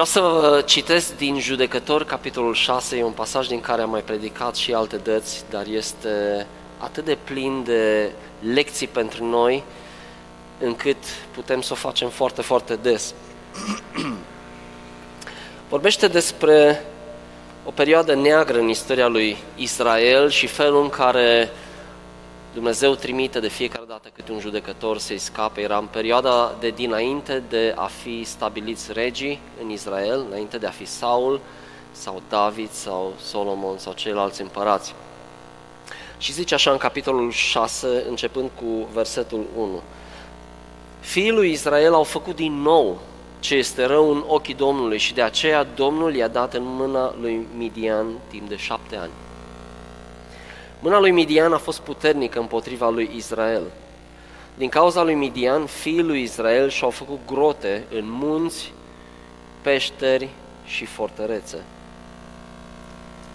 Vreau să vă citesc din Judecător, capitolul 6, e un pasaj din care am mai predicat și alte dăți, dar este atât de plin de lecții pentru noi, încât putem să o facem foarte, foarte des. Vorbește despre o perioadă neagră în istoria lui Israel și felul în care Dumnezeu trimite de fiecare dată câte un judecător să-i scape. Era în perioada de dinainte de a fi stabiliți regii în Israel, înainte de a fi Saul sau David sau Solomon sau ceilalți împărați. Și zice așa în capitolul 6, începând cu versetul 1. Fiii lui Israel au făcut din nou ce este rău în ochii Domnului și de aceea Domnul i-a dat în mâna lui Midian timp de șapte ani. Mâna lui Midian a fost puternică împotriva lui Israel. Din cauza lui Midian, fiii lui Israel și-au făcut grote în munți, peșteri și fortărețe.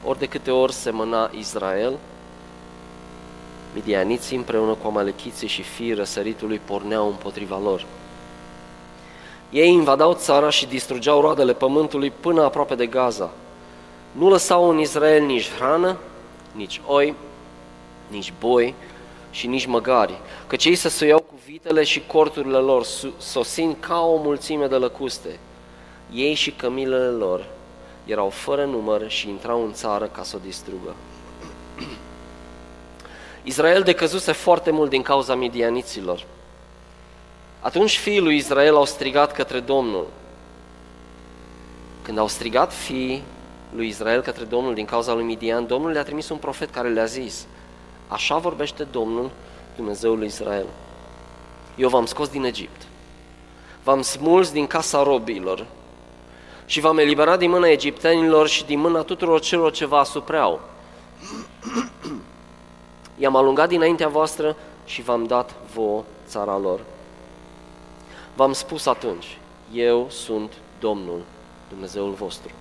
Ori de câte ori semăna Israel, Midianiții împreună cu amalechiții și fiii răsăritului porneau împotriva lor. Ei invadau țara și distrugeau roadele pământului până aproape de Gaza. Nu lăsau în Israel nici hrană, nici oi, nici boi și nici măgari, căci ei se suiau cu vitele și corturile lor, sosind ca o mulțime de lăcuste. Ei și cămilele lor erau fără număr și intrau în țară ca să o distrugă. Israel decăzuse foarte mult din cauza midianiților. Atunci fiii lui Israel au strigat către Domnul. Când au strigat fiii lui Israel către Domnul din cauza lui Midian, Domnul le-a trimis un profet care le-a zis, Așa vorbește Domnul, Dumnezeul lui Israel. Eu v-am scos din Egipt, v-am smuls din casa robilor și v-am eliberat din mâna egiptenilor și din mâna tuturor celor ce vă asupreau. I-am alungat dinaintea voastră și v-am dat vouă țara lor. V-am spus atunci, eu sunt Domnul, Dumnezeul vostru.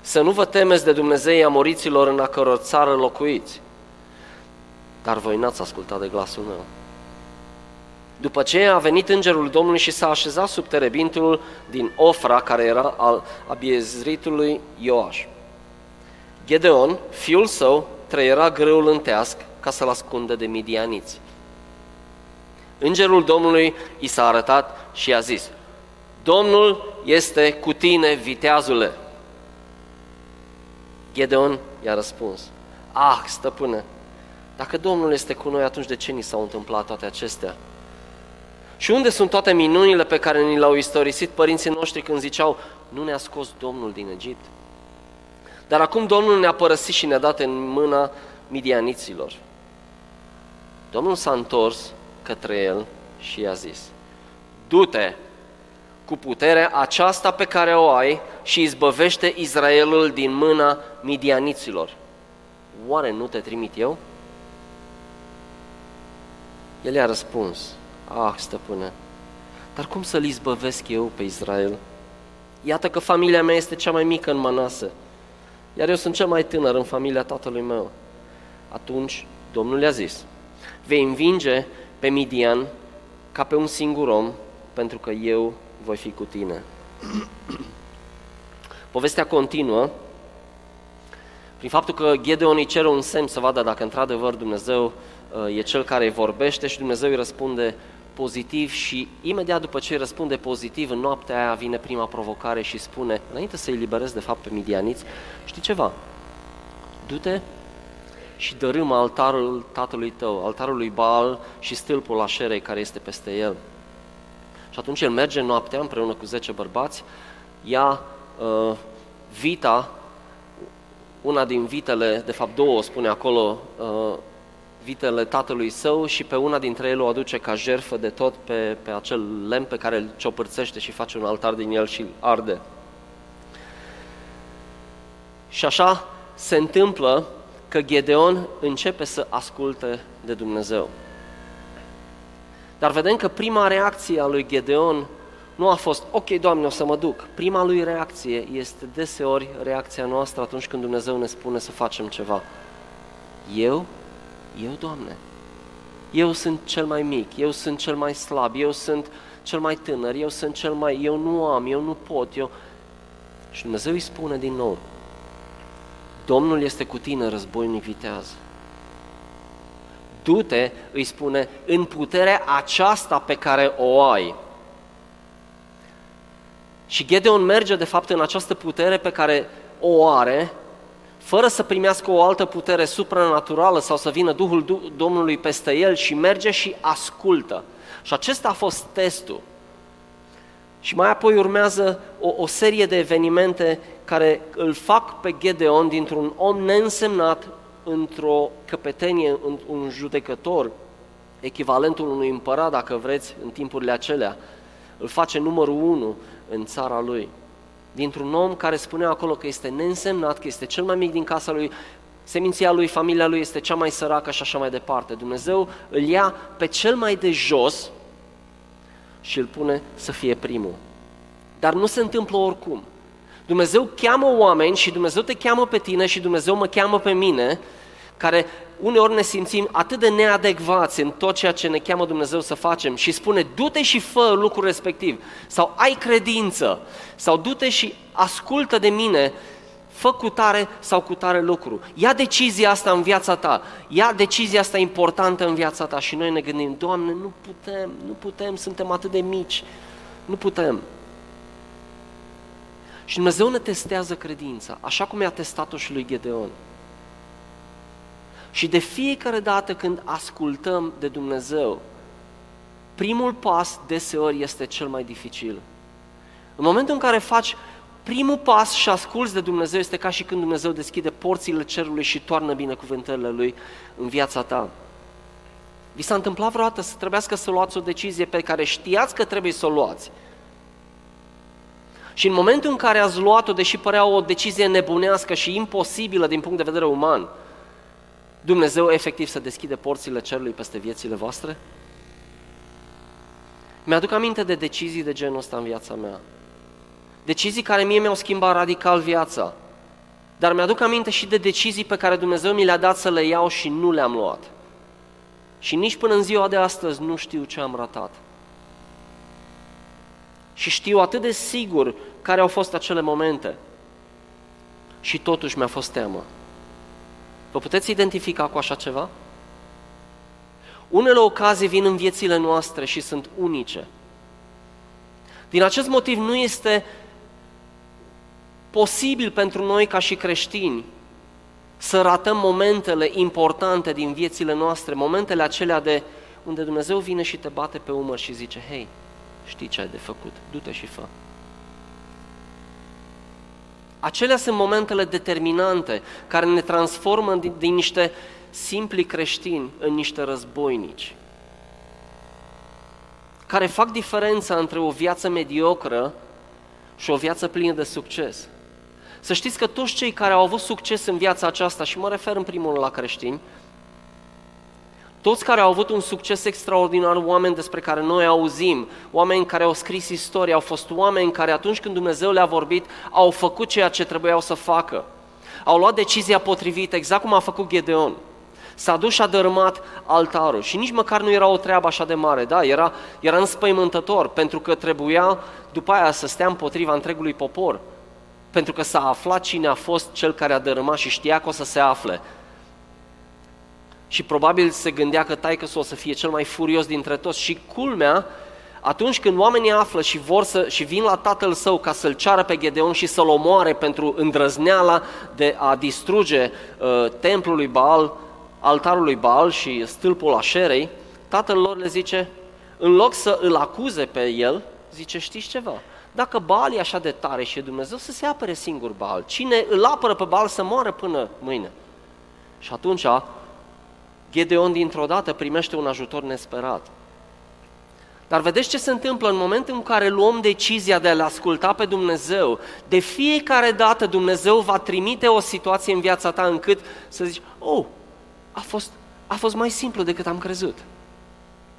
Să nu vă temeți de Dumnezeii amoriților în a căror țară locuiți, dar voi n-ați ascultat de glasul meu. După ce a venit îngerul Domnului și s-a așezat sub terebintul din Ofra, care era al abiezritului Ioaș. Gedeon, fiul său, trăiera grâul în teasc ca să-l ascundă de midianiți. Îngerul Domnului i s-a arătat și i-a zis, Domnul este cu tine, viteazule. Gedeon i-a răspuns, Ah, stăpâne, dacă Domnul este cu noi, atunci de ce ni s-au întâmplat toate acestea? Și unde sunt toate minunile pe care ni le-au istorisit părinții noștri când ziceau, nu ne-a scos Domnul din Egipt? Dar acum Domnul ne-a părăsit și ne-a dat în mâna midianiților. Domnul s-a întors către el și i-a zis, Du-te cu puterea aceasta pe care o ai și izbăvește Israelul din mâna midianiților. Oare nu te trimit eu? El i-a răspuns, Ah, stăpâne, dar cum să-l izbăvesc eu pe Israel? Iată că familia mea este cea mai mică în Manase, iar eu sunt cel mai tânăr în familia tatălui meu. Atunci Domnul i-a zis, vei învinge pe Midian ca pe un singur om, pentru că eu voi fi cu tine. Povestea continuă prin faptul că Gedeon îi cere un semn să vadă dacă într-adevăr Dumnezeu uh, e cel care îi vorbește și Dumnezeu îi răspunde pozitiv și imediat după ce îi răspunde pozitiv, în noaptea aia vine prima provocare și spune, înainte să-i liberezi de fapt pe midianiți, știi ceva, du-te și dărâmă altarul tatălui tău, altarul lui Baal și stâlpul așerei care este peste el. Și atunci el merge noaptea împreună cu 10 bărbați, ia uh, vita, una din vitele, de fapt două spune acolo, uh, vitele tatălui său și pe una dintre ele o aduce ca jerfă de tot pe, pe acel lemn pe care îl ciopărțește și face un altar din el și arde. Și așa se întâmplă că Gedeon începe să asculte de Dumnezeu. Dar vedem că prima reacție a lui Gedeon nu a fost, ok, Doamne, o să mă duc. Prima lui reacție este deseori reacția noastră atunci când Dumnezeu ne spune să facem ceva. Eu? Eu, Doamne. Eu sunt cel mai mic, eu sunt cel mai slab, eu sunt cel mai tânăr, eu sunt cel mai... Eu nu am, eu nu pot, eu... Și Dumnezeu îi spune din nou, Domnul este cu tine, războinic viteaz. Du-te, îi spune, în puterea aceasta pe care o ai. Și Gedeon merge, de fapt, în această putere pe care o are, fără să primească o altă putere supranaturală sau să vină Duhul Domnului peste el și merge și ascultă. Și acesta a fost testul. Și mai apoi urmează o, o serie de evenimente care îl fac pe Gedeon dintr-un om neînsemnat într-o căpetenie, un judecător, echivalentul unui împărat, dacă vreți, în timpurile acelea. Îl face numărul unu în țara lui. Dintr-un om care spunea acolo că este neînsemnat, că este cel mai mic din casa lui, seminția lui, familia lui este cea mai săracă și așa mai departe. Dumnezeu îl ia pe cel mai de jos și îl pune să fie primul. Dar nu se întâmplă oricum. Dumnezeu cheamă oameni și Dumnezeu te cheamă pe tine și Dumnezeu mă cheamă pe mine, care uneori ne simțim atât de neadecvați în tot ceea ce ne cheamă Dumnezeu să facem și spune du-te și fă lucrul respectiv sau ai credință sau du-te și ascultă de mine fă cu tare sau cu tare lucru. Ia decizia asta în viața ta, ia decizia asta importantă în viața ta și noi ne gândim, Doamne, nu putem, nu putem, suntem atât de mici, nu putem. Și Dumnezeu ne testează credința, așa cum i-a testat-o și lui Gedeon. Și de fiecare dată când ascultăm de Dumnezeu, primul pas deseori este cel mai dificil. În momentul în care faci primul pas și asculți de Dumnezeu, este ca și când Dumnezeu deschide porțile cerului și toarnă binecuvântările Lui în viața ta. Vi s-a întâmplat vreodată să trebuiască să luați o decizie pe care știați că trebuie să o luați, și în momentul în care ați luat-o, deși părea o decizie nebunească și imposibilă din punct de vedere uman, Dumnezeu efectiv să deschide porțile cerului peste viețile voastre? Mi-aduc aminte de decizii de genul ăsta în viața mea. Decizii care mie mi-au schimbat radical viața. Dar mi-aduc aminte și de decizii pe care Dumnezeu mi le-a dat să le iau și nu le-am luat. Și nici până în ziua de astăzi nu știu ce am ratat. Și știu atât de sigur care au fost acele momente. Și totuși mi-a fost teamă. Vă puteți identifica cu așa ceva? Unele ocazii vin în viețile noastre și sunt unice. Din acest motiv nu este posibil pentru noi ca și creștini să ratăm momentele importante din viețile noastre, momentele acelea de unde Dumnezeu vine și te bate pe umăr și zice, hei, știi ce ai de făcut, du-te și fă. Acelea sunt momentele determinante care ne transformă din, din niște simpli creștini în niște războinici, care fac diferența între o viață mediocră și o viață plină de succes. Să știți că toți cei care au avut succes în viața aceasta, și mă refer în primul rând la creștini, toți care au avut un succes extraordinar, oameni despre care noi auzim, oameni care au scris istorie, au fost oameni care atunci când Dumnezeu le-a vorbit, au făcut ceea ce trebuiau să facă. Au luat decizia potrivită, exact cum a făcut Gedeon. S-a dus și a dărâmat altarul și nici măcar nu era o treabă așa de mare, da, era, era înspăimântător, pentru că trebuia după aia să stea împotriva întregului popor, pentru că s-a aflat cine a fost cel care a dărâmat și știa că o să se afle și probabil se gândea că taică o să fie cel mai furios dintre toți și culmea, atunci când oamenii află și vor să, și vin la tatăl său ca să-l ceară pe Gedeon și să-l omoare pentru îndrăzneala de a distruge uh, templul lui Baal, altarul lui Baal și stâlpul Așerei, tatăl lor le zice, în loc să îl acuze pe el, zice, știți ceva, dacă Baal e așa de tare și e Dumnezeu, să se apere singur Baal. Cine îl apără pe Baal să moară până mâine. Și atunci Gedeon dintr-o dată primește un ajutor nesperat. Dar vedeți ce se întâmplă în momentul în care luăm decizia de a-L asculta pe Dumnezeu, de fiecare dată Dumnezeu va trimite o situație în viața ta încât să zici, oh, a fost, a fost mai simplu decât am crezut.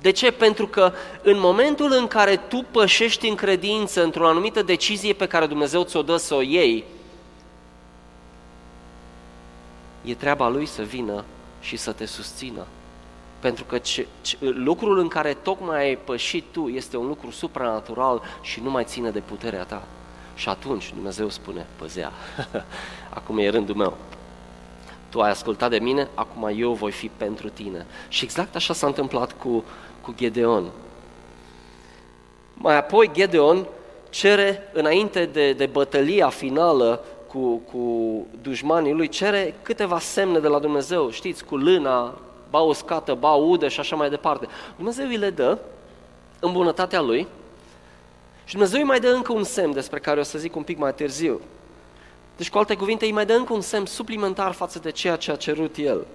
De ce? Pentru că în momentul în care tu pășești în credință într-o anumită decizie pe care Dumnezeu ți-o dă să o iei, e treaba Lui să vină și să te susțină. Pentru că ce, ce, lucrul în care tocmai ai pășit tu este un lucru supranatural și nu mai ține de puterea ta. Și atunci Dumnezeu spune, păzea, acum e rândul meu. Tu ai ascultat de mine, acum eu voi fi pentru tine. Și exact așa s-a întâmplat cu, cu Gedeon. Mai apoi Gedeon cere, înainte de, de bătălia finală cu, cu dușmanii lui, cere câteva semne de la Dumnezeu, știți, cu lâna, ba uscată, ba udă și așa mai departe. Dumnezeu îi le dă în bunătatea lui și Dumnezeu îi mai dă încă un semn despre care o să zic un pic mai târziu. Deci, cu alte cuvinte, îi mai dă încă un semn suplimentar față de ceea ce a cerut el.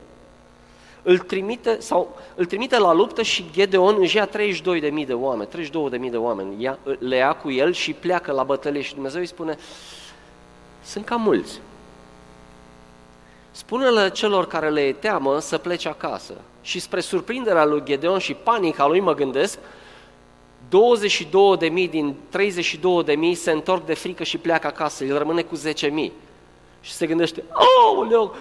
Îl trimite, sau, îl trimite la luptă și Gedeon își ia 32.000 de oameni, 32.000 de oameni, ia, le ia cu el și pleacă la bătălie și Dumnezeu îi spune, sunt cam mulți. Spune-le celor care le e teamă să plece acasă. Și spre surprinderea lui Gedeon și panica lui, mă gândesc, 22.000 din 32.000 se întorc de frică și pleacă acasă, el rămâne cu 10.000. Și se gândește, oh, leu,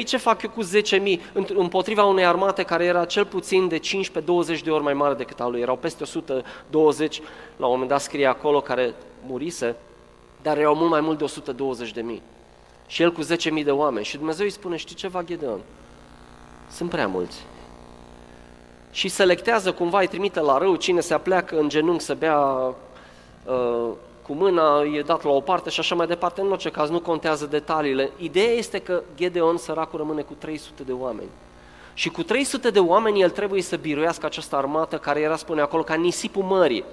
10.000, ce fac eu cu 10.000 împotriva unei armate care era cel puțin de 15-20 de ori mai mare decât a lui. Erau peste 120, la un moment dat scrie acolo, care murise, dar erau mult mai mult de 120 de mii. Și el cu 10.000 de oameni. Și Dumnezeu îi spune, știi ceva, Gedeon? Sunt prea mulți. Și selectează cumva, îi trimite la rău, cine se apleacă în genunchi să bea uh, cu mâna, e dat la o parte și așa mai departe. În orice caz, nu contează detaliile. Ideea este că Gedeon, săracul, rămâne cu 300 de oameni. Și cu 300 de oameni el trebuie să biruiască această armată care era, spune acolo, ca nisipul mării.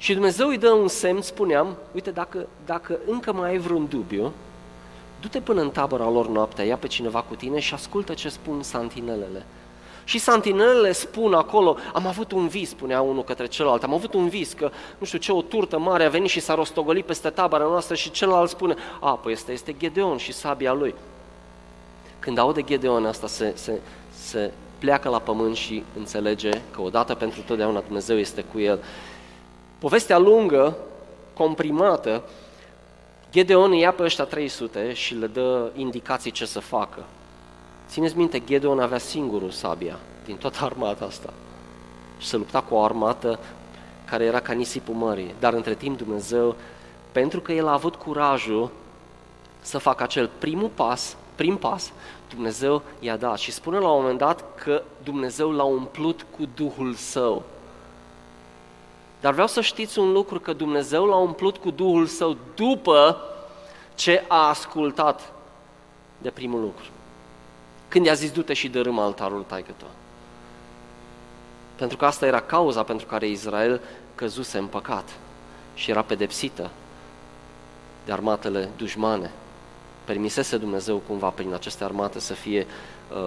Și Dumnezeu îi dă un semn, spuneam, uite, dacă, dacă încă mai ai vreun dubiu, du-te până în tabăra lor noaptea, ia pe cineva cu tine și ascultă ce spun santinelele. Și santinelele spun acolo, am avut un vis, spunea unul către celălalt, am avut un vis că, nu știu ce, o turtă mare a venit și s-a rostogolit peste tabăra noastră și celălalt spune, a, păi ăsta este Gedeon și sabia lui. Când aude Gedeon asta, se, se, se pleacă la pământ și înțelege că odată pentru totdeauna Dumnezeu este cu el. Povestea lungă, comprimată, Gedeon ia pe ăștia 300 și le dă indicații ce să facă. Țineți minte, Gedeon avea singurul sabia din toată armata asta. Și se lupta cu o armată care era ca nisipul mării. Dar între timp Dumnezeu, pentru că el a avut curajul să facă acel primul pas, prim pas, Dumnezeu i-a dat. Și spune la un moment dat că Dumnezeu l-a umplut cu Duhul Său. Dar vreau să știți un lucru, că Dumnezeu l-a umplut cu Duhul Său după ce a ascultat de primul lucru. Când i-a zis, du-te și dărâm altarul taică -tua. Pentru că asta era cauza pentru care Israel căzuse în păcat și era pedepsită de armatele dușmane. Permisese Dumnezeu cumva prin aceste armate să fie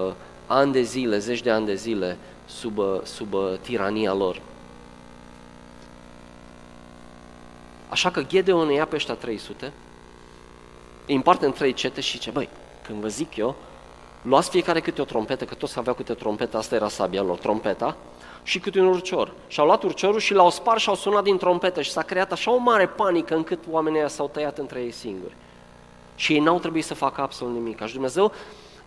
uh, ani de zile, zeci de ani de zile sub, uh, sub uh, tirania lor. Așa că Gedeon ia pe ăștia 300, îi împarte în trei cete și ce, băi, când vă zic eu, luați fiecare câte o trompetă, că toți aveau câte o trompetă, asta era sabia lor, trompeta, și câte un urcior. Și au luat urciorul și l-au spart și au sunat din trompetă și s-a creat așa o mare panică încât oamenii ăia s-au tăiat între ei singuri. Și ei n-au trebuit să facă absolut nimic. Și Dumnezeu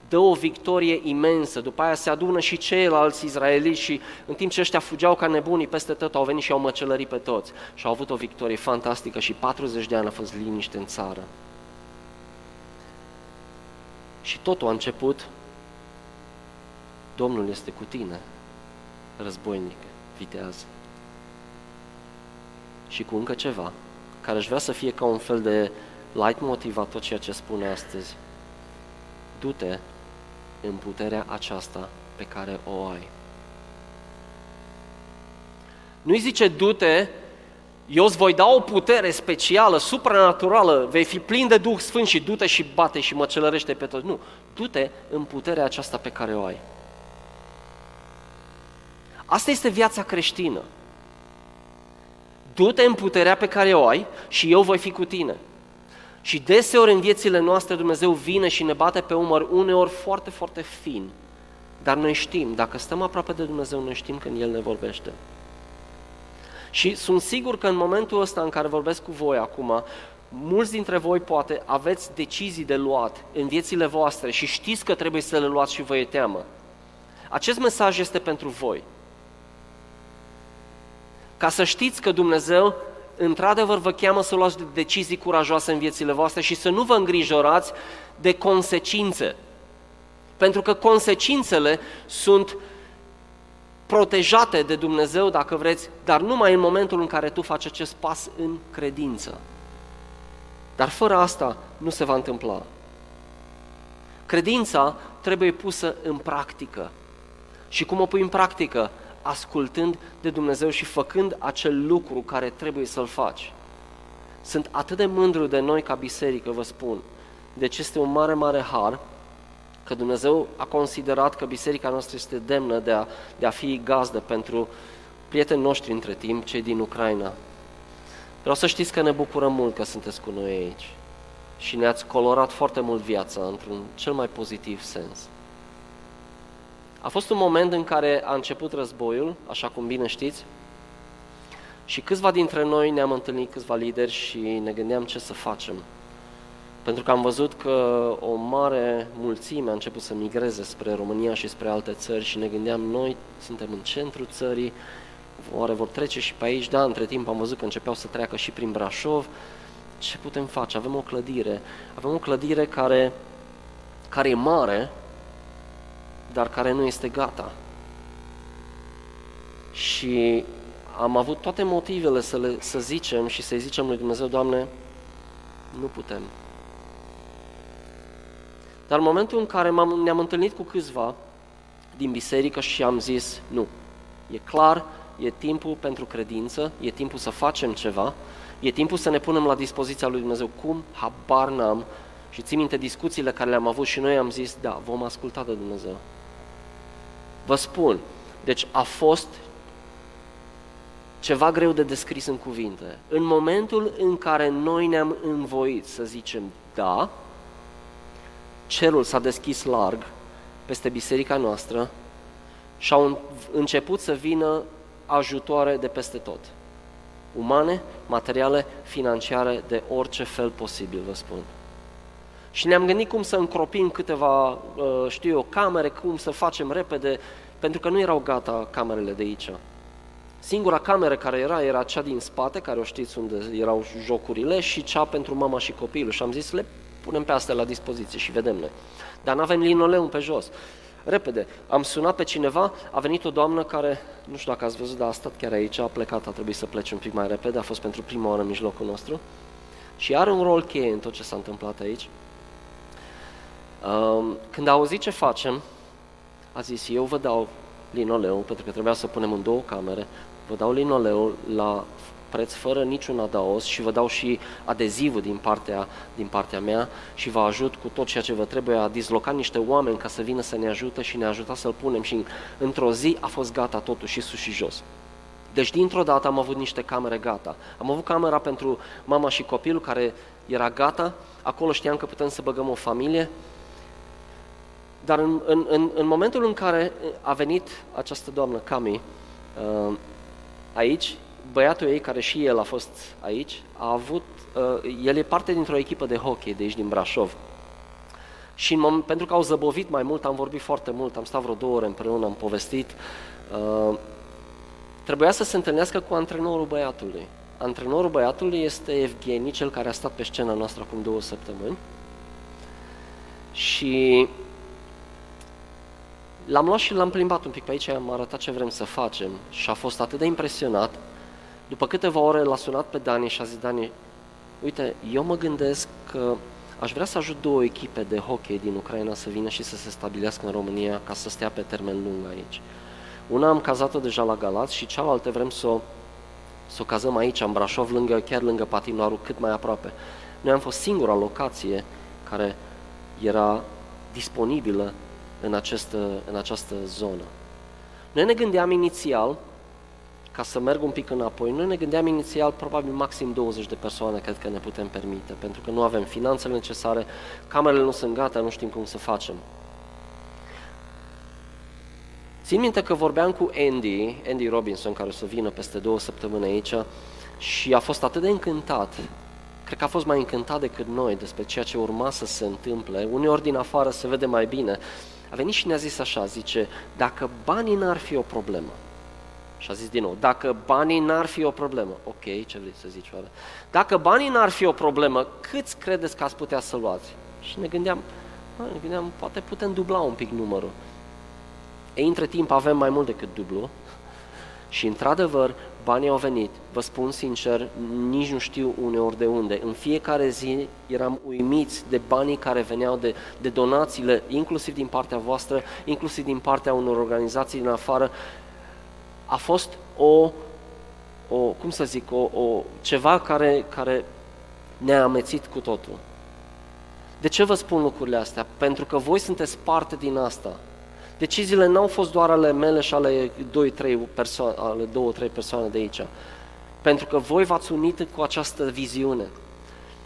dă o victorie imensă, după aia se adună și ceilalți izraeliți și în timp ce ăștia fugeau ca nebunii peste tot, au venit și au măcelărit pe toți și au avut o victorie fantastică și 40 de ani a fost liniște în țară. Și totul a început, Domnul este cu tine, războinic, vitează. Și cu încă ceva, care își vrea să fie ca un fel de light motiv a tot ceea ce spune astăzi. Du-te în puterea aceasta pe care o ai. Nu-i zice, du-te, eu îți voi da o putere specială, supranaturală, vei fi plin de Duh Sfânt și du-te și bate și măcelărește pe toți. Nu, du-te în puterea aceasta pe care o ai. Asta este viața creștină. Du-te în puterea pe care o ai și eu voi fi cu tine. Și deseori în viețile noastre Dumnezeu vine și ne bate pe umăr, uneori foarte, foarte fin. Dar noi știm, dacă stăm aproape de Dumnezeu, noi știm când El ne vorbește. Și sunt sigur că în momentul ăsta în care vorbesc cu voi acum, mulți dintre voi poate aveți decizii de luat în viețile voastre și știți că trebuie să le luați și vă e teamă. Acest mesaj este pentru voi. Ca să știți că Dumnezeu într-adevăr vă cheamă să luați decizii curajoase în viețile voastre și să nu vă îngrijorați de consecințe. Pentru că consecințele sunt protejate de Dumnezeu, dacă vreți, dar numai în momentul în care tu faci acest pas în credință. Dar fără asta nu se va întâmpla. Credința trebuie pusă în practică. Și cum o pui în practică? Ascultând de Dumnezeu și făcând acel lucru care trebuie să-l faci. Sunt atât de mândru de noi ca biserică, vă spun. Deci este un mare, mare har că Dumnezeu a considerat că biserica noastră este demnă de a, de a fi gazdă pentru prietenii noștri între timp, cei din Ucraina. Vreau să știți că ne bucurăm mult că sunteți cu noi aici și ne-ați colorat foarte mult viața într-un cel mai pozitiv sens. A fost un moment în care a început războiul, așa cum bine știți, și câțiva dintre noi ne-am întâlnit, câțiva lideri și ne gândeam ce să facem. Pentru că am văzut că o mare mulțime a început să migreze spre România și spre alte țări și ne gândeam, noi suntem în centrul țării, oare vor trece și pe aici? Da, între timp am văzut că începeau să treacă și prin Brașov. Ce putem face? Avem o clădire. Avem o clădire care, care e mare, dar care nu este gata. Și am avut toate motivele să, le, să zicem și să-i zicem lui Dumnezeu, Doamne, nu putem. Dar în momentul în care ne-am întâlnit cu câțiva din biserică și am zis, nu, e clar, e timpul pentru credință, e timpul să facem ceva, e timpul să ne punem la dispoziția lui Dumnezeu. Cum? Habar n-am. Și țin minte discuțiile care le-am avut și noi am zis, da, vom asculta de Dumnezeu. Vă spun, deci a fost ceva greu de descris în cuvinte. În momentul în care noi ne-am învoit să zicem da, cerul s-a deschis larg peste biserica noastră și au început să vină ajutoare de peste tot. Umane, materiale, financiare, de orice fel posibil, vă spun. Și ne-am gândit cum să încropim câteva, uh, știu eu, camere, cum să facem repede, pentru că nu erau gata camerele de aici. Singura cameră care era, era cea din spate, care o știți unde erau jocurile, și cea pentru mama și copilul. Și am zis, le punem pe astea la dispoziție și vedem noi. Dar nu avem linoleum pe jos. Repede, am sunat pe cineva, a venit o doamnă care, nu știu dacă ați văzut, dar a stat chiar aici, a plecat, a trebuit să plece un pic mai repede, a fost pentru prima oară în mijlocul nostru și are un rol cheie în tot ce s-a întâmplat aici. Când a auzit ce facem, a zis, eu vă dau linoleu, pentru că trebuia să punem în două camere, vă dau linoleu la preț fără niciun adaos și vă dau și adezivul din partea, din partea mea și vă ajut cu tot ceea ce vă trebuie. A dislocat niște oameni ca să vină să ne ajute și ne ajuta să-l punem și într-o zi a fost gata totul și sus și jos. Deci dintr-o dată am avut niște camere gata. Am avut camera pentru mama și copilul care era gata, acolo știam că putem să băgăm o familie, dar în, în, în, în momentul în care a venit această doamnă, Cami, uh, aici, băiatul ei, care și el a fost aici, a avut, uh, el e parte dintr-o echipă de hockey de aici din Brașov. Și în moment, pentru că au zăbovit mai mult, am vorbit foarte mult, am stat vreo două ore împreună, am povestit, uh, trebuia să se întâlnească cu antrenorul băiatului. Antrenorul băiatului este Evgeni, cel care a stat pe scena noastră acum două săptămâni. Și l-am luat și l-am plimbat un pic pe aici, am arătat ce vrem să facem și a fost atât de impresionat după câteva ore l-a sunat pe Dani și a zis, Dani, uite, eu mă gândesc că aș vrea să ajut două echipe de hockey din Ucraina să vină și să se stabilească în România ca să stea pe termen lung aici. Una am cazat-o deja la Galați și cealaltă vrem să o, să o cazăm aici, în Brașov, lângă, chiar lângă patinoarul, cât mai aproape. Noi am fost singura locație care era disponibilă în această, în această zonă. Noi ne gândeam inițial ca să merg un pic înapoi, noi ne gândeam inițial probabil maxim 20 de persoane cred că ne putem permite, pentru că nu avem finanțele necesare, camerele nu sunt gata, nu știm cum să facem. Țin minte că vorbeam cu Andy, Andy Robinson, care o să vină peste două săptămâni aici, și a fost atât de încântat, cred că a fost mai încântat decât noi despre ceea ce urma să se întâmple. Uneori din afară se vede mai bine. A venit și ne-a zis așa, zice, dacă banii n-ar fi o problemă, Și a zis din nou, dacă banii n-ar fi o problemă, ok, ce vrei să zici, oare? Dacă banii n-ar fi o problemă, câți credeți că ați putea să luați? Și ne gândeam, ne gândeam, poate putem dubla un pic numărul. Ei, între timp avem mai mult decât dublu și, într-adevăr, banii au venit. Vă spun sincer, nici nu știu uneori de unde. În fiecare zi eram uimiți de banii care veneau, de, de donațiile, inclusiv din partea voastră, inclusiv din partea unor organizații din afară. A fost o, o cum să zic, o, o, ceva care, care ne-a amețit cu totul. De ce vă spun lucrurile astea? Pentru că voi sunteți parte din asta. Deciziile n-au fost doar ale mele și ale 2-3 persoane, ale două, trei persoane de aici. Pentru că voi v-ați unit cu această viziune.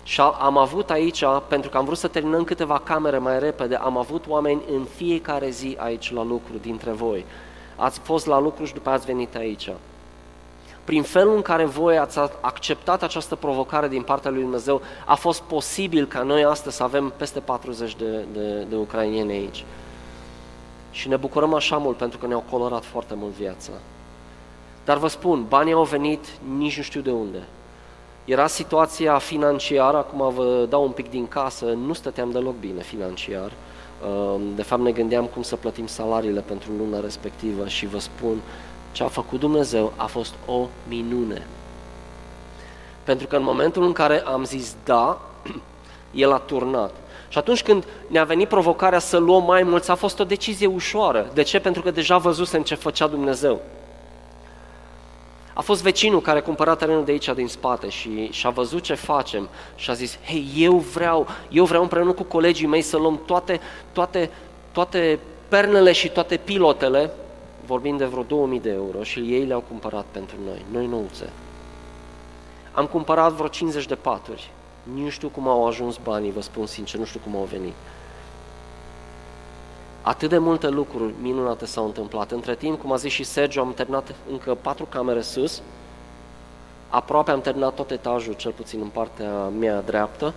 Și am avut aici, pentru că am vrut să terminăm câteva camere mai repede, am avut oameni în fiecare zi aici la lucru dintre voi. Ați fost la lucru și după ați venit aici. Prin felul în care voi ați acceptat această provocare din partea lui Dumnezeu, a fost posibil ca noi astăzi să avem peste 40 de, de, de ucrainieni aici. Și ne bucurăm așa mult pentru că ne-au colorat foarte mult viața. Dar vă spun, banii au venit nici nu știu de unde. Era situația financiară, acum vă dau un pic din casă, nu stăteam deloc bine financiar. Ehm, de fapt ne gândeam cum să plătim salariile pentru luna respectivă și vă spun, ce a făcut Dumnezeu a fost o minune. Pentru că în momentul în care am zis da, El a turnat. Și atunci când ne-a venit provocarea să luăm mai mulți, a fost o decizie ușoară. De ce? Pentru că deja văzusem ce făcea Dumnezeu. A fost vecinul care a cumpărat terenul de aici din spate și, și a văzut ce facem și a zis, hei, eu vreau, eu vreau împreună cu colegii mei să luăm toate, toate, toate pernele și toate pilotele, vorbim de vreo 2000 de euro și ei le-au cumpărat pentru noi, noi nouțe. Am cumpărat vreo 50 de paturi, nu știu cum au ajuns banii, vă spun sincer, nu știu cum au venit. Atât de multe lucruri minunate s-au întâmplat. Între timp, cum a zis și Sergio, am terminat încă patru camere sus, aproape am terminat tot etajul, cel puțin în partea mea dreaptă,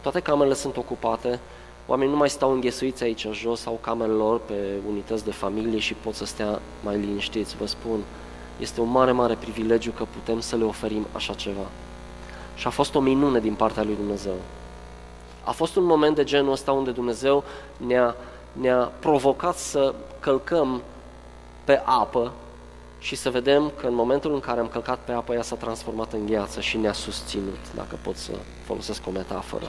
toate camerele sunt ocupate, oamenii nu mai stau înghesuiți aici jos, au camerele lor pe unități de familie și pot să stea mai liniștiți. Vă spun, este un mare, mare privilegiu că putem să le oferim așa ceva. Și a fost o minune din partea lui Dumnezeu. A fost un moment de genul ăsta unde Dumnezeu ne-a, ne-a provocat să călcăm pe apă și să vedem că în momentul în care am călcat pe apă, ea s-a transformat în gheață și ne-a susținut, dacă pot să folosesc o metaforă.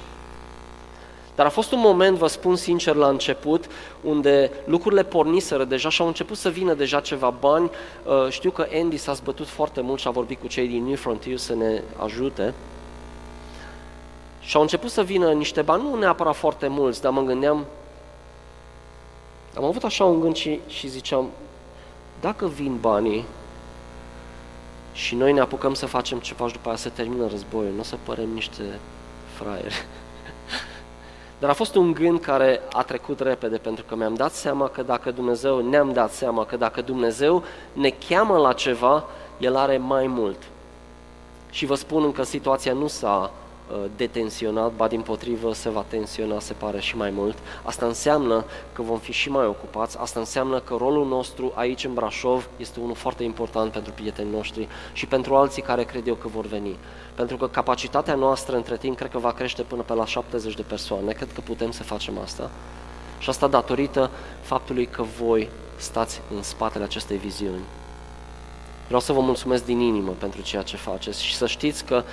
Dar a fost un moment, vă spun sincer, la început, unde lucrurile porniseră deja și au început să vină deja ceva bani. Uh, știu că Andy s-a zbătut foarte mult și a vorbit cu cei din New Frontier să ne ajute. Și au început să vină niște bani, nu neapărat foarte mulți, dar mă gândeam, am avut așa un gând și, și ziceam, dacă vin banii și noi ne apucăm să facem ceva și după aia se termină războiul, nu o să părem niște fraieri. Dar a fost un gând care a trecut repede, pentru că mi-am dat seama că dacă Dumnezeu, ne-am dat seama că dacă Dumnezeu ne cheamă la ceva, El are mai mult. Și vă spun încă situația nu s-a Uh, detenționat, ba din potrivă se va tensiona, se pare, și mai mult. Asta înseamnă că vom fi și mai ocupați, asta înseamnă că rolul nostru aici în Brașov este unul foarte important pentru prietenii noștri și pentru alții care cred eu că vor veni. Pentru că capacitatea noastră între timp cred că va crește până pe la 70 de persoane, cred că putem să facem asta. Și asta datorită faptului că voi stați în spatele acestei viziuni. Vreau să vă mulțumesc din inimă pentru ceea ce faceți și să știți că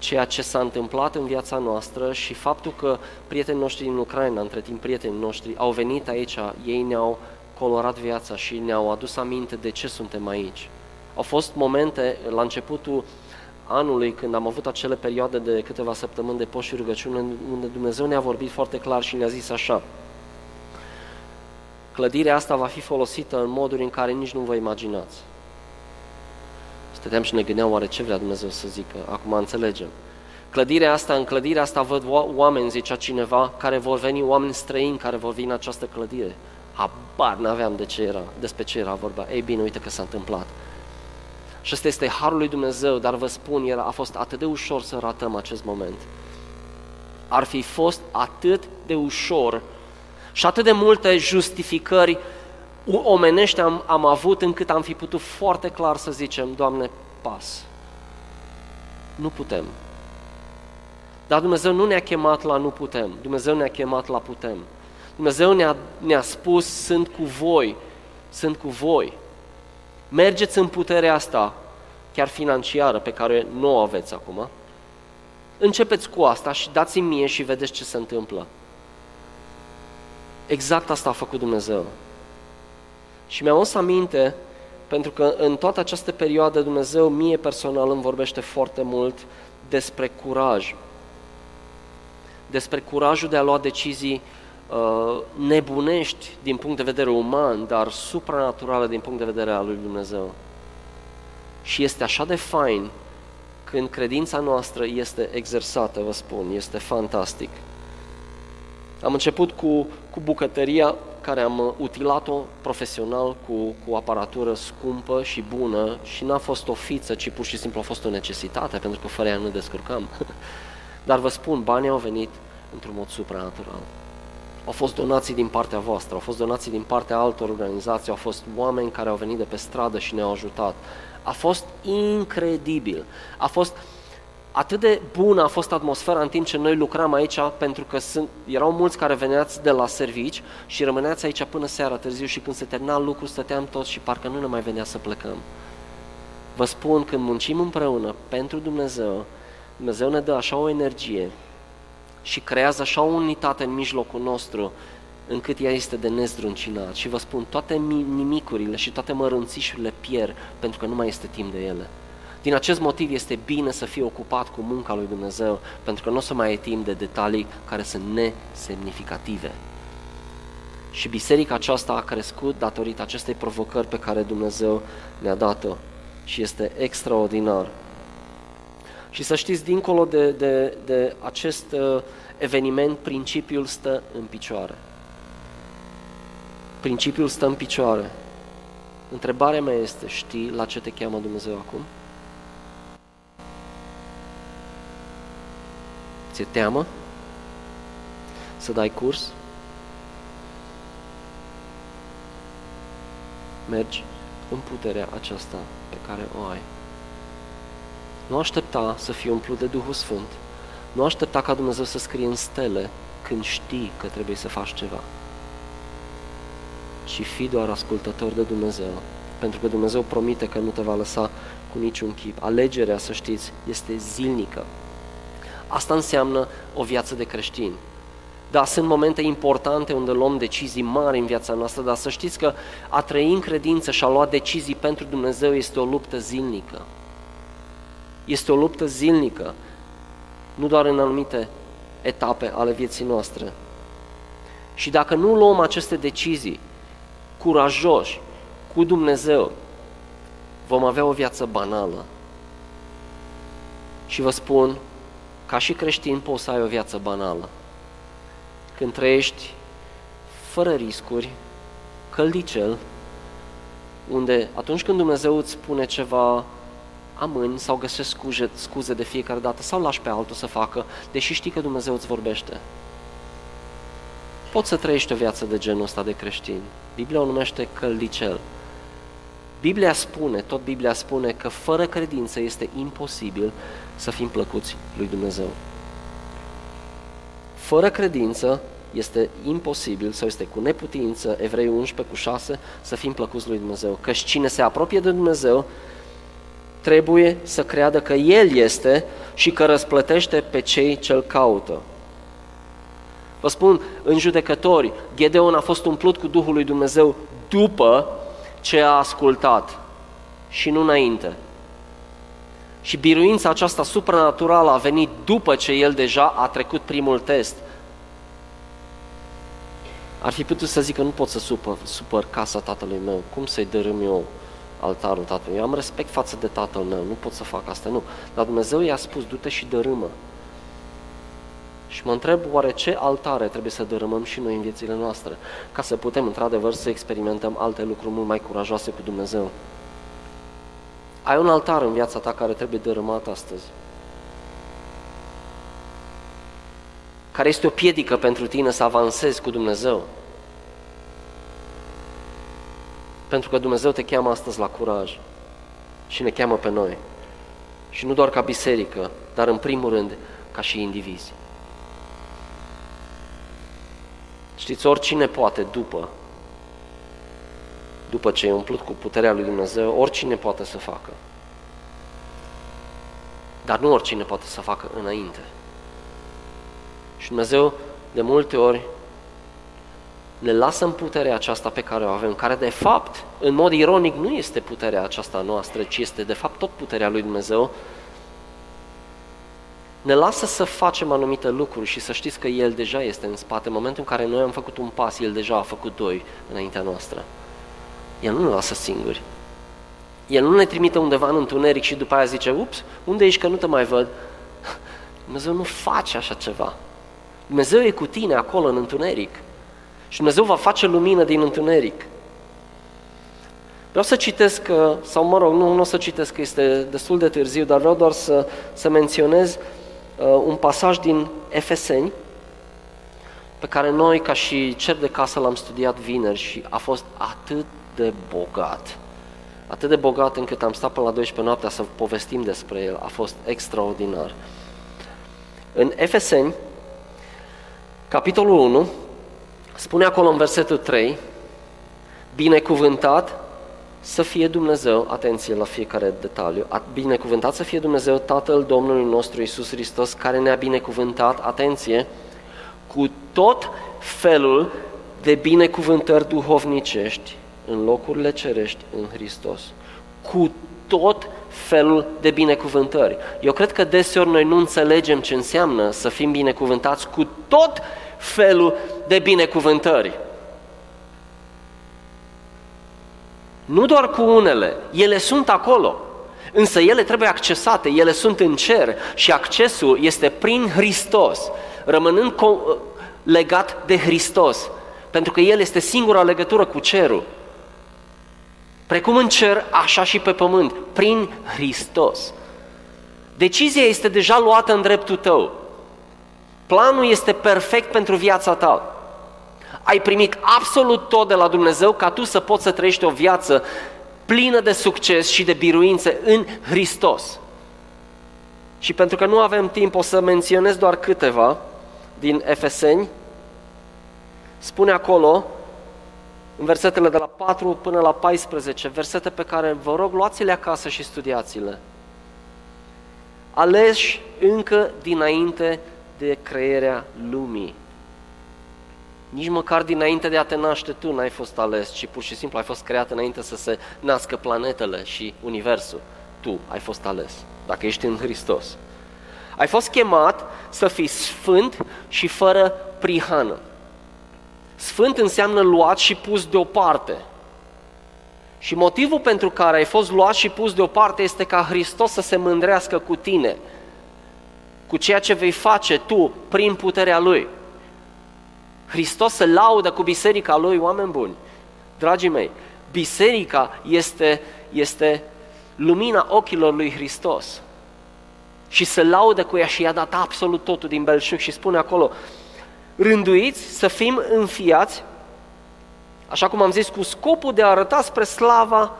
ceea ce s-a întâmplat în viața noastră și faptul că prietenii noștri din Ucraina, între timp prietenii noștri, au venit aici, ei ne-au colorat viața și ne-au adus aminte de ce suntem aici. Au fost momente la începutul anului, când am avut acele perioade de câteva săptămâni de post și rugăciune, unde Dumnezeu ne-a vorbit foarte clar și ne-a zis așa, clădirea asta va fi folosită în moduri în care nici nu vă imaginați. Stăteam și ne gândeam oare ce vrea Dumnezeu să zică. Acum înțelegem. Clădirea asta, în clădirea asta văd oameni, zicea cineva, care vor veni, oameni străini care vor veni în această clădire. Habar n-aveam de ce era, despre ce era vorba. Ei bine, uite că s-a întâmplat. Și ăsta este harul lui Dumnezeu, dar vă spun, era, a fost atât de ușor să ratăm acest moment. Ar fi fost atât de ușor și atât de multe justificări omenește am, am avut încât am fi putut foarte clar să zicem, Doamne, pas. Nu putem. Dar Dumnezeu nu ne-a chemat la nu putem, Dumnezeu ne-a chemat la putem. Dumnezeu ne-a, ne-a spus, sunt cu voi, sunt cu voi. Mergeți în puterea asta, chiar financiară, pe care nu o aveți acum. Începeți cu asta și dați-mi mie și vedeți ce se întâmplă. Exact asta a făcut Dumnezeu. Și mi-am să aminte, pentru că în toată această perioadă Dumnezeu mie personal îmi vorbește foarte mult despre curaj. Despre curajul de a lua decizii uh, nebunești din punct de vedere uman, dar supranaturale din punct de vedere al lui Dumnezeu. Și este așa de fain când credința noastră este exersată, vă spun, este fantastic. Am început cu, cu bucătăria care am utilat-o profesional cu, cu aparatură scumpă și bună și n-a fost o fiță, ci pur și simplu a fost o necesitate, pentru că fără ea nu descurcam. Dar vă spun, banii au venit într-un mod supranatural. Au fost donații din partea voastră, au fost donații din partea altor organizații, au fost oameni care au venit de pe stradă și ne-au ajutat. A fost incredibil. A fost atât de bună a fost atmosfera în timp ce noi lucram aici, pentru că sunt, erau mulți care veneați de la servici și rămâneați aici până seara târziu și când se termina lucrul stăteam toți și parcă nu ne mai venea să plecăm. Vă spun, când muncim împreună pentru Dumnezeu, Dumnezeu ne dă așa o energie și creează așa o unitate în mijlocul nostru, încât ea este de nezdruncinat. Și vă spun, toate nimicurile și toate mărunțișurile pierd pentru că nu mai este timp de ele. Din acest motiv este bine să fii ocupat cu munca lui Dumnezeu, pentru că nu o să mai ai timp de detalii care sunt nesemnificative. Și biserica aceasta a crescut datorită acestei provocări pe care Dumnezeu ne-a dat-o și este extraordinar. Și să știți, dincolo de, de, de acest uh, eveniment, principiul stă în picioare. Principiul stă în picioare. Întrebarea mea este, știi la ce te cheamă Dumnezeu acum? Ți-e teamă să dai curs? Mergi în puterea aceasta pe care o ai. Nu aștepta să fii umplut de Duhul Sfânt. Nu aștepta ca Dumnezeu să scrie în stele când știi că trebuie să faci ceva. Și fi doar ascultător de Dumnezeu, pentru că Dumnezeu promite că nu te va lăsa cu niciun chip. Alegerea, să știți, este zilnică. Asta înseamnă o viață de creștin. Da, sunt momente importante unde luăm decizii mari în viața noastră, dar să știți că a trăi în credință și a lua decizii pentru Dumnezeu este o luptă zilnică. Este o luptă zilnică, nu doar în anumite etape ale vieții noastre. Și dacă nu luăm aceste decizii curajoși cu Dumnezeu, vom avea o viață banală. Și vă spun, ca și creștin poți să ai o viață banală. Când trăiești fără riscuri, căldicel, unde atunci când Dumnezeu îți spune ceva, amâni sau găsești scuze, scuze de fiecare dată sau lași pe altul să facă, deși știi că Dumnezeu îți vorbește. Poți să trăiești o viață de genul ăsta de creștin. Biblia o numește căldicel. Biblia spune, tot Biblia spune că fără credință este imposibil să fim plăcuți lui Dumnezeu. Fără credință este imposibil sau este cu neputință, Evrei 11 cu 6, să fim plăcuți lui Dumnezeu. Căci cine se apropie de Dumnezeu trebuie să creadă că El este și că răsplătește pe cei ce-L caută. Vă spun, în judecători, Gedeon a fost umplut cu Duhul lui Dumnezeu după ce a ascultat și nu înainte. Și biruința aceasta supranaturală a venit după ce el deja a trecut primul test. Ar fi putut să zică, nu pot să supăr, supăr casa tatălui meu, cum să-i dărâm eu altarul tatălui? Eu am respect față de tatăl meu, nu pot să fac asta, nu. Dar Dumnezeu i-a spus, du-te și dărâmă. Și mă întreb, oare ce altare trebuie să dărâmăm și noi în viețile noastre, ca să putem, într-adevăr, să experimentăm alte lucruri mult mai curajoase cu Dumnezeu? Ai un altar în viața ta care trebuie dărâmat astăzi. Care este o piedică pentru tine să avansezi cu Dumnezeu. Pentru că Dumnezeu te cheamă astăzi la curaj și ne cheamă pe noi. Și nu doar ca biserică, dar în primul rând ca și indivizi. Știți, oricine poate după, după ce e umplut cu puterea lui Dumnezeu, oricine poate să facă. Dar nu oricine poate să facă înainte. Și Dumnezeu de multe ori ne lasă în puterea aceasta pe care o avem, care de fapt, în mod ironic, nu este puterea aceasta noastră, ci este de fapt tot puterea lui Dumnezeu, ne lasă să facem anumite lucruri și să știți că El deja este în spate. În momentul în care noi am făcut un pas, El deja a făcut doi înaintea noastră. El nu ne lasă singuri. El nu ne trimite undeva în întuneric și după aia zice, ups, unde ești că nu te mai văd? Dumnezeu nu face așa ceva. Dumnezeu e cu tine acolo în întuneric. Și Dumnezeu va face lumină din întuneric. Vreau să citesc, uh, sau mă rog, nu, nu o să citesc, că este destul de târziu, dar vreau doar să, să menționez uh, un pasaj din Efeseni, pe care noi, ca și cer de casă, l-am studiat vineri și a fost atât de bogat. Atât de bogat încât am stat până la 12 noaptea să povestim despre el. A fost extraordinar. În Efeseni, capitolul 1, spune acolo în versetul 3, binecuvântat să fie Dumnezeu, atenție la fiecare detaliu, binecuvântat să fie Dumnezeu Tatăl Domnului nostru Isus Hristos, care ne-a binecuvântat, atenție, cu tot felul de binecuvântări duhovnicești în locurile cerești în Hristos. Cu tot felul de binecuvântări. Eu cred că deseori noi nu înțelegem ce înseamnă să fim binecuvântați cu tot felul de binecuvântări. Nu doar cu unele, ele sunt acolo, însă ele trebuie accesate, ele sunt în cer și accesul este prin Hristos, rămânând legat de Hristos, pentru că El este singura legătură cu cerul. Precum în cer, așa și pe pământ, prin Hristos. Decizia este deja luată în dreptul tău. Planul este perfect pentru viața ta. Ai primit absolut tot de la Dumnezeu ca tu să poți să trăiești o viață plină de succes și de biruințe în Hristos. Și pentru că nu avem timp, o să menționez doar câteva din Efeseni. Spune acolo, în versetele de la 4 până la 14, versete pe care vă rog luați-le acasă și studiați-le. Aleși încă dinainte de crearea lumii. Nici măcar dinainte de a te naște tu n-ai fost ales, ci pur și simplu ai fost creat înainte să se nască planetele și universul. Tu ai fost ales, dacă ești în Hristos. Ai fost chemat să fii sfânt și fără prihană. Sfânt înseamnă luat și pus deoparte. Și motivul pentru care ai fost luat și pus deoparte este ca Hristos să se mândrească cu tine, cu ceea ce vei face tu prin puterea Lui. Hristos se laudă cu biserica Lui, oameni buni. Dragii mei, biserica este, este lumina ochilor lui Hristos. Și se laudă cu ea și i-a dat absolut totul din belșug și spune acolo, rânduiți să fim înfiați, așa cum am zis, cu scopul de a arăta spre slava,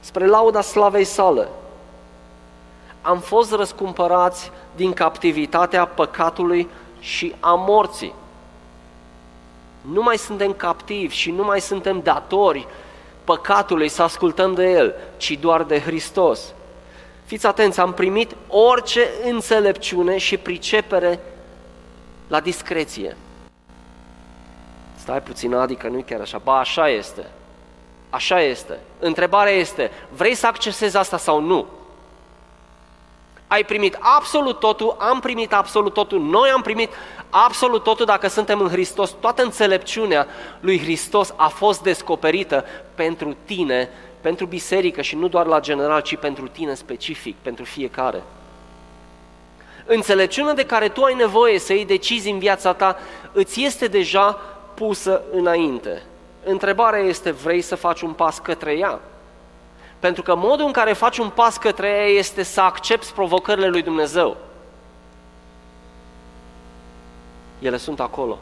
spre lauda slavei sale. Am fost răscumpărați din captivitatea păcatului și a morții. Nu mai suntem captivi și nu mai suntem datori păcatului să ascultăm de El, ci doar de Hristos. Fiți atenți, am primit orice înțelepciune și pricepere la discreție. Stai puțin, adică nu chiar așa. Ba, așa este. Așa este. Întrebarea este, vrei să accesezi asta sau nu? Ai primit absolut totul, am primit absolut totul, noi am primit absolut totul dacă suntem în Hristos. Toată înțelepciunea lui Hristos a fost descoperită pentru tine, pentru biserică și nu doar la general, ci pentru tine specific, pentru fiecare. Înțelepciunea de care tu ai nevoie să iei decizii în viața ta îți este deja pusă înainte. Întrebarea este, vrei să faci un pas către ea? Pentru că modul în care faci un pas către ea este să accepti provocările lui Dumnezeu. Ele sunt acolo.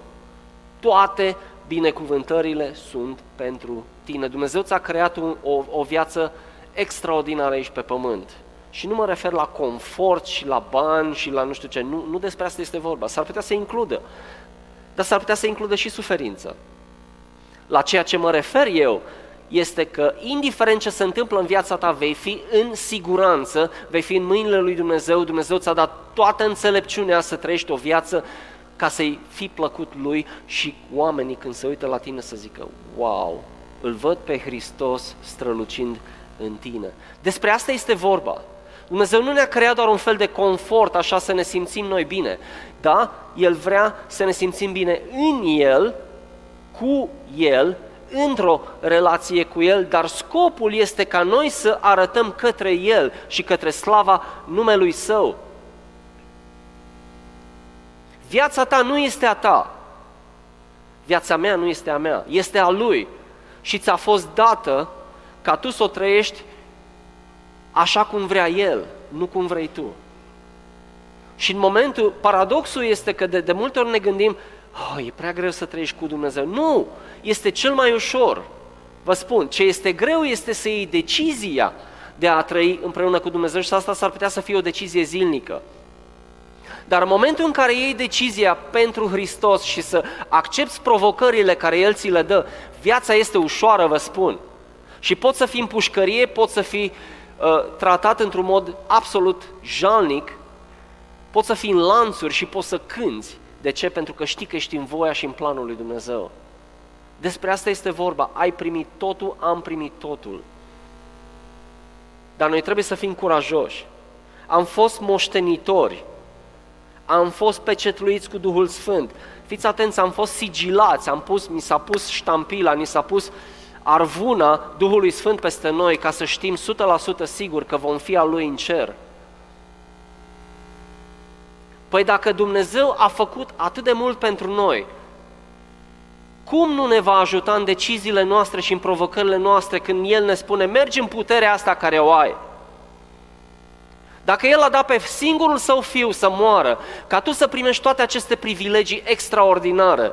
Toate binecuvântările sunt pentru tine. Dumnezeu ți-a creat un, o, o viață extraordinară aici pe pământ. Și nu mă refer la confort și la bani și la nu știu ce, nu, nu despre asta este vorba. S-ar putea să includă, dar s-ar putea să includă și suferință. La ceea ce mă refer eu este că, indiferent ce se întâmplă în viața ta, vei fi în siguranță, vei fi în mâinile lui Dumnezeu, Dumnezeu ți-a dat toată înțelepciunea să trăiești o viață ca să-i fi plăcut lui și oamenii când se uită la tine să zică, wow, îl văd pe Hristos strălucind în tine. Despre asta este vorba. Dumnezeu nu ne-a creat doar un fel de confort, așa să ne simțim noi bine. Da? El vrea să ne simțim bine în El, cu El, într-o relație cu El, dar scopul este ca noi să arătăm către El și către slava numelui Său. Viața ta nu este a ta. Viața mea nu este a mea, este a Lui. Și ți-a fost dată ca tu să o trăiești așa cum vrea El, nu cum vrei tu. Și în momentul, paradoxul este că de, de multe ori ne gândim, oh, e prea greu să trăiești cu Dumnezeu. Nu, este cel mai ușor. Vă spun, ce este greu este să iei decizia de a trăi împreună cu Dumnezeu și asta s-ar putea să fie o decizie zilnică. Dar în momentul în care iei decizia pentru Hristos și să accepti provocările care El ți le dă, viața este ușoară, vă spun. Și poți să fii în pușcărie, poți să fii uh, tratat într-un mod absolut jalnic, poți să fii în lanțuri și poți să cânți. De ce? Pentru că știi că ești în voia și în planul lui Dumnezeu. Despre asta este vorba. Ai primit totul, am primit totul. Dar noi trebuie să fim curajoși. Am fost moștenitori. Am fost pecetluiți cu Duhul Sfânt. Fiți atenți, am fost sigilați, am pus, mi s-a pus ștampila, ni s-a pus arvuna Duhului Sfânt peste noi ca să știm 100% sigur că vom fi al Lui în cer. Păi dacă Dumnezeu a făcut atât de mult pentru noi, cum nu ne va ajuta în deciziile noastre și în provocările noastre când El ne spune, mergi în puterea asta care o ai? Dacă El a dat pe singurul Său Fiu să moară, ca tu să primești toate aceste privilegii extraordinare,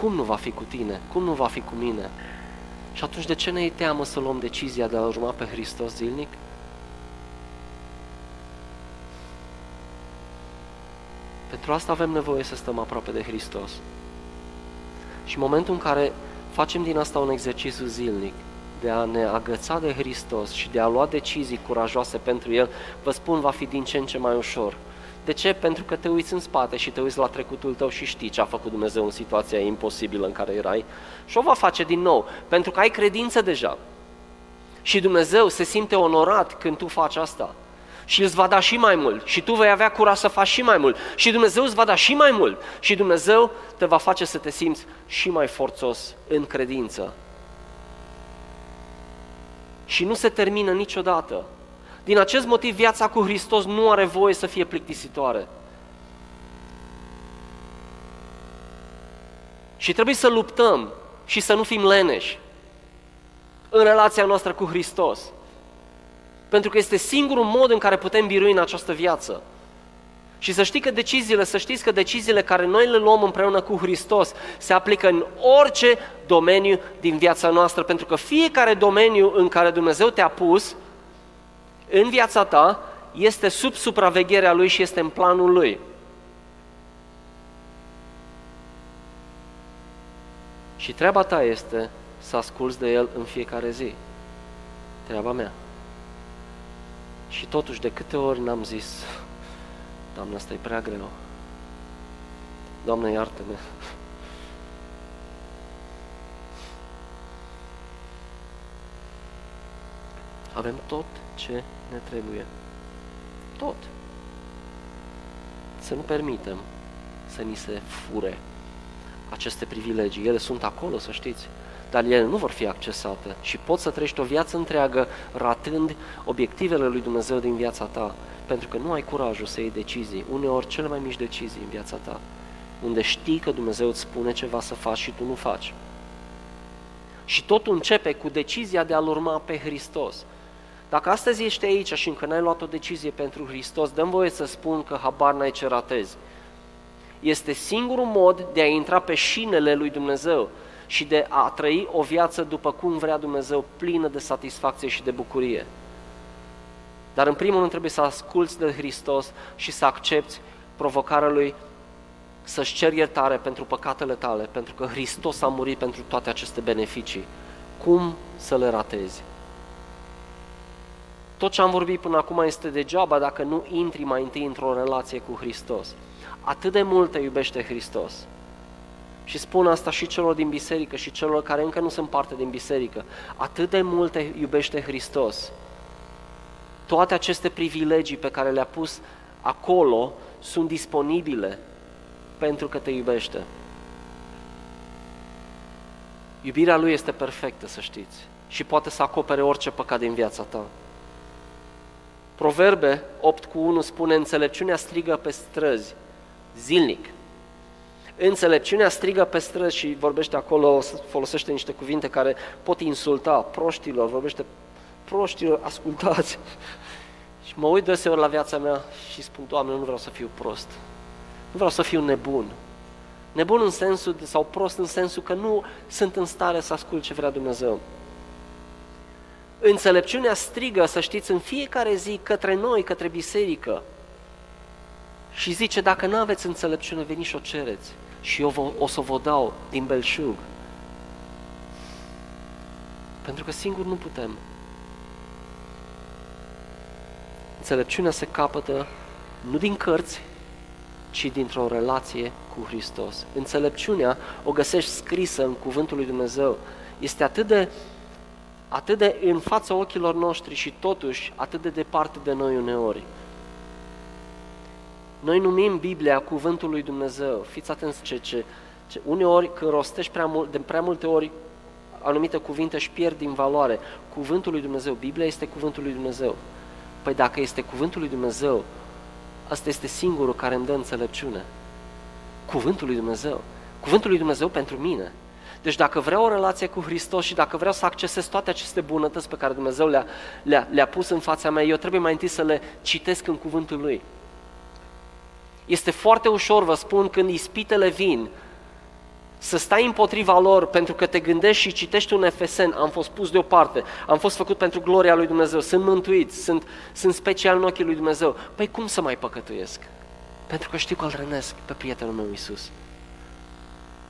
cum nu va fi cu tine? Cum nu va fi cu mine? Și atunci de ce ne e teamă să luăm decizia de a urma pe Hristos zilnic? Pentru asta avem nevoie să stăm aproape de Hristos. Și în momentul în care facem din asta un exercițiu zilnic, de a ne agăța de Hristos și de a lua decizii curajoase pentru El, vă spun, va fi din ce în ce mai ușor. De ce? Pentru că te uiți în spate și te uiți la trecutul tău și știi ce a făcut Dumnezeu în situația imposibilă în care erai și o va face din nou, pentru că ai credință deja. Și Dumnezeu se simte onorat când tu faci asta. Și îți va da și mai mult. Și tu vei avea curaj să faci și mai mult. Și Dumnezeu îți va da și mai mult. Și Dumnezeu te va face să te simți și mai forțos în credință. Și nu se termină niciodată. Din acest motiv, viața cu Hristos nu are voie să fie plictisitoare. Și trebuie să luptăm și să nu fim leneși în relația noastră cu Hristos. Pentru că este singurul mod în care putem birui în această viață. Și să știi că deciziile, să știți că deciziile care noi le luăm împreună cu Hristos se aplică în orice domeniu din viața noastră, pentru că fiecare domeniu în care Dumnezeu te-a pus, în viața ta este sub supravegherea Lui și este în planul Lui. Și treaba ta este să asculți de El în fiecare zi. Treaba mea. Și totuși, de câte ori n-am zis, Doamne, asta e prea greu. Doamne, iartă-ne. Avem tot ce ne trebuie. Tot. Să nu permitem să ni se fure aceste privilegii. Ele sunt acolo, să știți, dar ele nu vor fi accesate și poți să trăiești o viață întreagă ratând obiectivele lui Dumnezeu din viața ta, pentru că nu ai curajul să iei decizii, uneori cele mai mici decizii în viața ta, unde știi că Dumnezeu îți spune ceva să faci și tu nu faci. Și totul începe cu decizia de a-L urma pe Hristos. Dacă astăzi ești aici și încă n-ai luat o decizie pentru Hristos, dăm voie să spun că habar n-ai ce ratezi. este singurul mod de a intra pe șinele lui Dumnezeu și de a trăi o viață după cum vrea Dumnezeu, plină de satisfacție și de bucurie. Dar în primul rând trebuie să asculți de Hristos și să accepti provocarea Lui să-și cer iertare pentru păcatele tale, pentru că Hristos a murit pentru toate aceste beneficii. Cum să le ratezi? Tot ce am vorbit până acum este degeaba dacă nu intri mai întâi într-o relație cu Hristos. Atât de mult te iubește Hristos. Și spun asta și celor din biserică și celor care încă nu sunt parte din biserică. Atât de mult te iubește Hristos. Toate aceste privilegii pe care le-a pus acolo sunt disponibile pentru că te iubește. Iubirea Lui este perfectă, să știți, și poate să acopere orice păcat din viața ta. Proverbe 8 cu 1 spune, înțelepciunea strigă pe străzi, zilnic. Înțelepciunea strigă pe străzi și vorbește acolo, folosește niște cuvinte care pot insulta proștilor, vorbește proștilor, ascultați. Și mă uit deseori la viața mea și spun, Doamne, nu vreau să fiu prost. Nu vreau să fiu nebun. Nebun în sensul, sau prost în sensul că nu sunt în stare să ascult ce vrea Dumnezeu. Înțelepciunea strigă, să știți, în fiecare zi către noi, către biserică. Și zice, dacă nu aveți înțelepciune, veniți și o cereți. Și eu o să vă dau din belșug. Pentru că singur nu putem. Înțelepciunea se capătă nu din cărți, ci dintr-o relație cu Hristos. Înțelepciunea o găsești scrisă în Cuvântul lui Dumnezeu. Este atât de, atât de în fața ochilor noștri și totuși atât de departe de noi uneori. Noi numim Biblia Cuvântul lui Dumnezeu. Fiți atenți ce, ce, ce uneori când rostești prea mult, de prea multe ori anumite cuvinte își pierd din valoare. Cuvântul lui Dumnezeu, Biblia este Cuvântul lui Dumnezeu. Păi dacă este Cuvântul lui Dumnezeu, Asta este singurul care îmi dă înțelepciune. Cuvântul lui Dumnezeu. Cuvântul lui Dumnezeu pentru mine. Deci dacă vreau o relație cu Hristos și dacă vreau să accesez toate aceste bunătăți pe care Dumnezeu le-a, le-a, le pus în fața mea, eu trebuie mai întâi să le citesc în cuvântul Lui. Este foarte ușor, vă spun, când ispitele vin, să stai împotriva lor pentru că te gândești și citești un FSN, am fost pus deoparte, am fost făcut pentru gloria lui Dumnezeu, sunt mântuit, sunt, sunt special în ochii lui Dumnezeu. Păi cum să mai păcătuiesc? Pentru că știu că îl rănesc pe prietenul meu Iisus.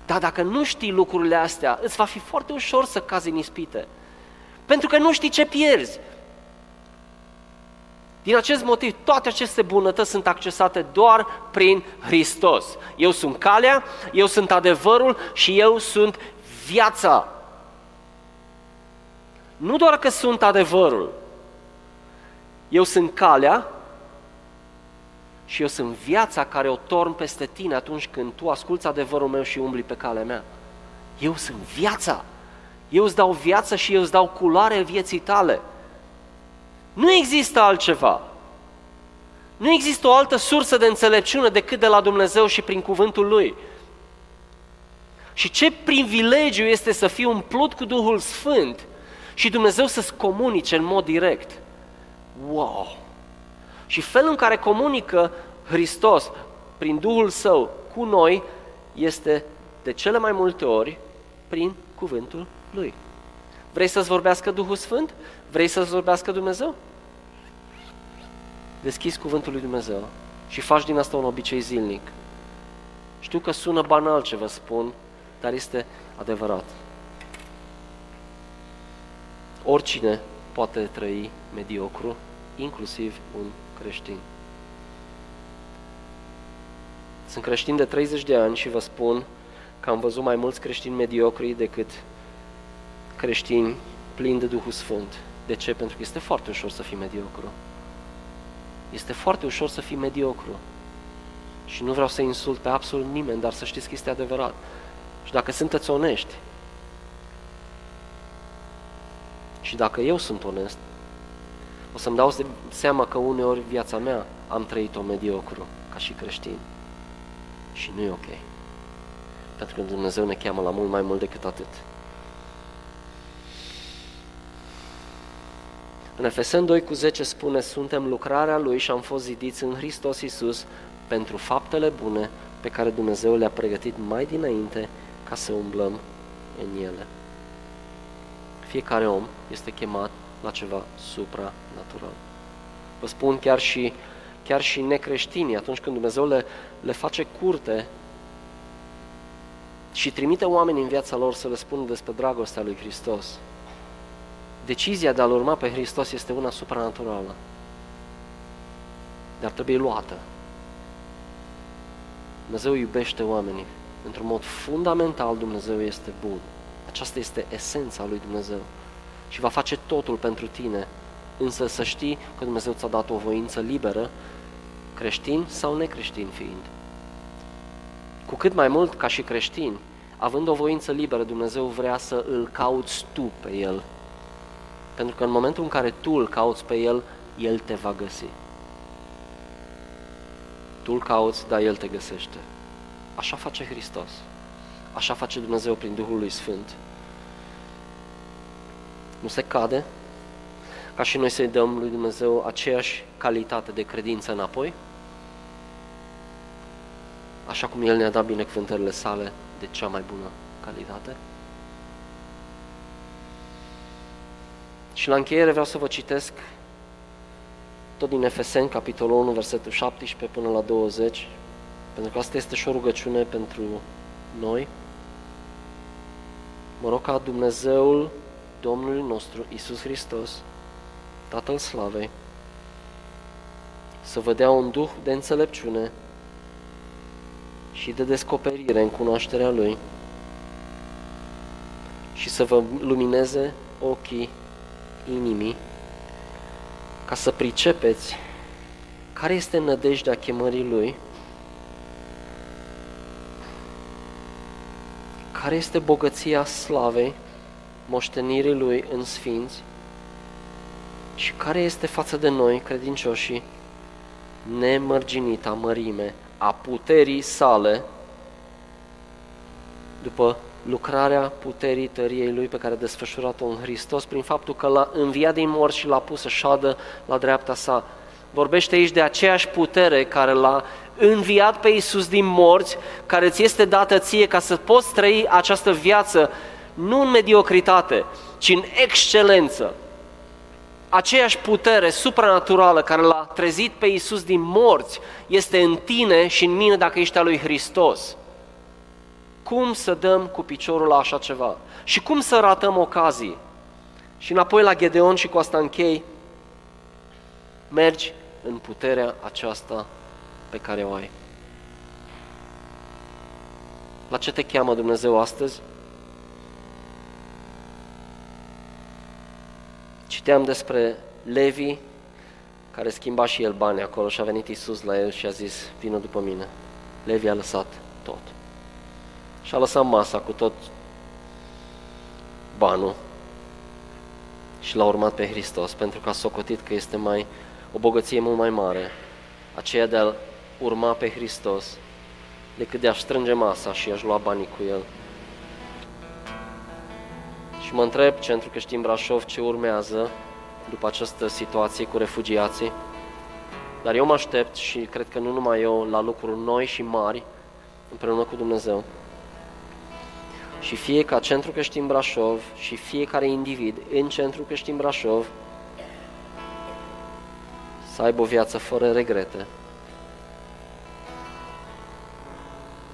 Dar dacă nu știi lucrurile astea, îți va fi foarte ușor să cazi în ispite. Pentru că nu știi ce pierzi. Din acest motiv, toate aceste bunătăți sunt accesate doar prin Hristos. Eu sunt calea, eu sunt adevărul și eu sunt viața. Nu doar că sunt adevărul, eu sunt calea și eu sunt viața care o torn peste tine atunci când tu asculți adevărul meu și umbli pe calea mea. Eu sunt viața. Eu îți dau viață și eu îți dau culoare vieții tale. Nu există altceva. Nu există o altă sursă de înțelepciune decât de la Dumnezeu și prin cuvântul Lui. Și ce privilegiu este să fii umplut cu Duhul Sfânt și Dumnezeu să-ți comunice în mod direct. Wow! Și felul în care comunică Hristos prin Duhul Său cu noi este de cele mai multe ori prin cuvântul Lui. Vrei să-ți vorbească Duhul Sfânt? Vrei să-ți vorbească Dumnezeu? Deschizi cuvântul lui Dumnezeu și faci din asta un obicei zilnic. Știu că sună banal ce vă spun, dar este adevărat. Oricine poate trăi mediocru, inclusiv un creștin. Sunt creștin de 30 de ani și vă spun că am văzut mai mulți creștini mediocri decât creștini plini de Duhul Sfânt. De ce? Pentru că este foarte ușor să fii mediocru. Este foarte ușor să fii mediocru. Și nu vreau să insult pe absolut nimeni, dar să știți că este adevărat. Și dacă sunteți onești, și dacă eu sunt onest, o să-mi dau seama că uneori viața mea am trăit-o mediocru, ca și creștin. Și nu e ok. Pentru că Dumnezeu ne cheamă la mult mai mult decât atât. În Efesen 2 cu 10 spune, suntem lucrarea Lui și am fost zidiți în Hristos Iisus pentru faptele bune pe care Dumnezeu le-a pregătit mai dinainte ca să umblăm în ele. Fiecare om este chemat la ceva supranatural. Vă spun chiar și, chiar și necreștinii, atunci când Dumnezeu le, le face curte și trimite oameni în viața lor să le spună despre dragostea lui Hristos, decizia de a-L urma pe Hristos este una supranaturală. Dar trebuie luată. Dumnezeu iubește oamenii. Într-un mod fundamental, Dumnezeu este bun. Aceasta este esența lui Dumnezeu. Și va face totul pentru tine. Însă să știi că Dumnezeu ți-a dat o voință liberă, creștin sau necreștin fiind. Cu cât mai mult ca și creștin, având o voință liberă, Dumnezeu vrea să îl cauți tu pe El. Pentru că în momentul în care tu îl cauți pe El, El te va găsi. Tu îl cauți, dar El te găsește. Așa face Hristos. Așa face Dumnezeu prin Duhul lui Sfânt. Nu se cade ca și noi să-i dăm lui Dumnezeu aceeași calitate de credință înapoi, așa cum El ne-a dat binecuvântările sale de cea mai bună calitate. Și la încheiere vreau să vă citesc tot din Efeseni, capitolul 1, versetul 17 până la 20, pentru că asta este și o rugăciune pentru noi. Mă rog ca Dumnezeul Domnului nostru, Isus Hristos, Tatăl Slavei, să vă dea un duh de înțelepciune și de descoperire în cunoașterea Lui și să vă lumineze ochii inimii ca să pricepeți care este nădejdea chemării Lui, care este bogăția slavei, moștenirii Lui în sfinți și care este față de noi, credincioșii, nemărginita mărime a puterii sale după lucrarea puterii tăriei Lui pe care a desfășurat-o în Hristos prin faptul că l-a înviat din morți și l-a pus să șadă la dreapta sa. Vorbește aici de aceeași putere care l-a înviat pe Iisus din morți, care ți este dată ție ca să poți trăi această viață nu în mediocritate, ci în excelență. Aceeași putere supranaturală care l-a trezit pe Iisus din morți este în tine și în mine dacă ești al lui Hristos cum să dăm cu piciorul la așa ceva și cum să ratăm ocazii. Și înapoi la Gedeon și cu asta închei, mergi în puterea aceasta pe care o ai. La ce te cheamă Dumnezeu astăzi? Citeam despre Levi, care schimba și el bani acolo și a venit Isus la el și a zis, vină după mine. Levi a lăsat tot și a lăsat masa cu tot banul și l-a urmat pe Hristos, pentru că a socotit că este mai o bogăție mult mai mare, aceea de a urma pe Hristos, decât de a strânge masa și a-și lua banii cu el. Și mă întreb, Centrul Creștin Brașov, ce urmează după această situație cu refugiații, dar eu mă aștept și cred că nu numai eu, la lucruri noi și mari, împreună cu Dumnezeu și fie ca Centru Creștin Brașov și fiecare individ în Centru Creștin Brașov să aibă o viață fără regrete.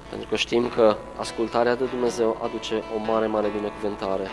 Pentru că știm că ascultarea de Dumnezeu aduce o mare, mare binecuvântare.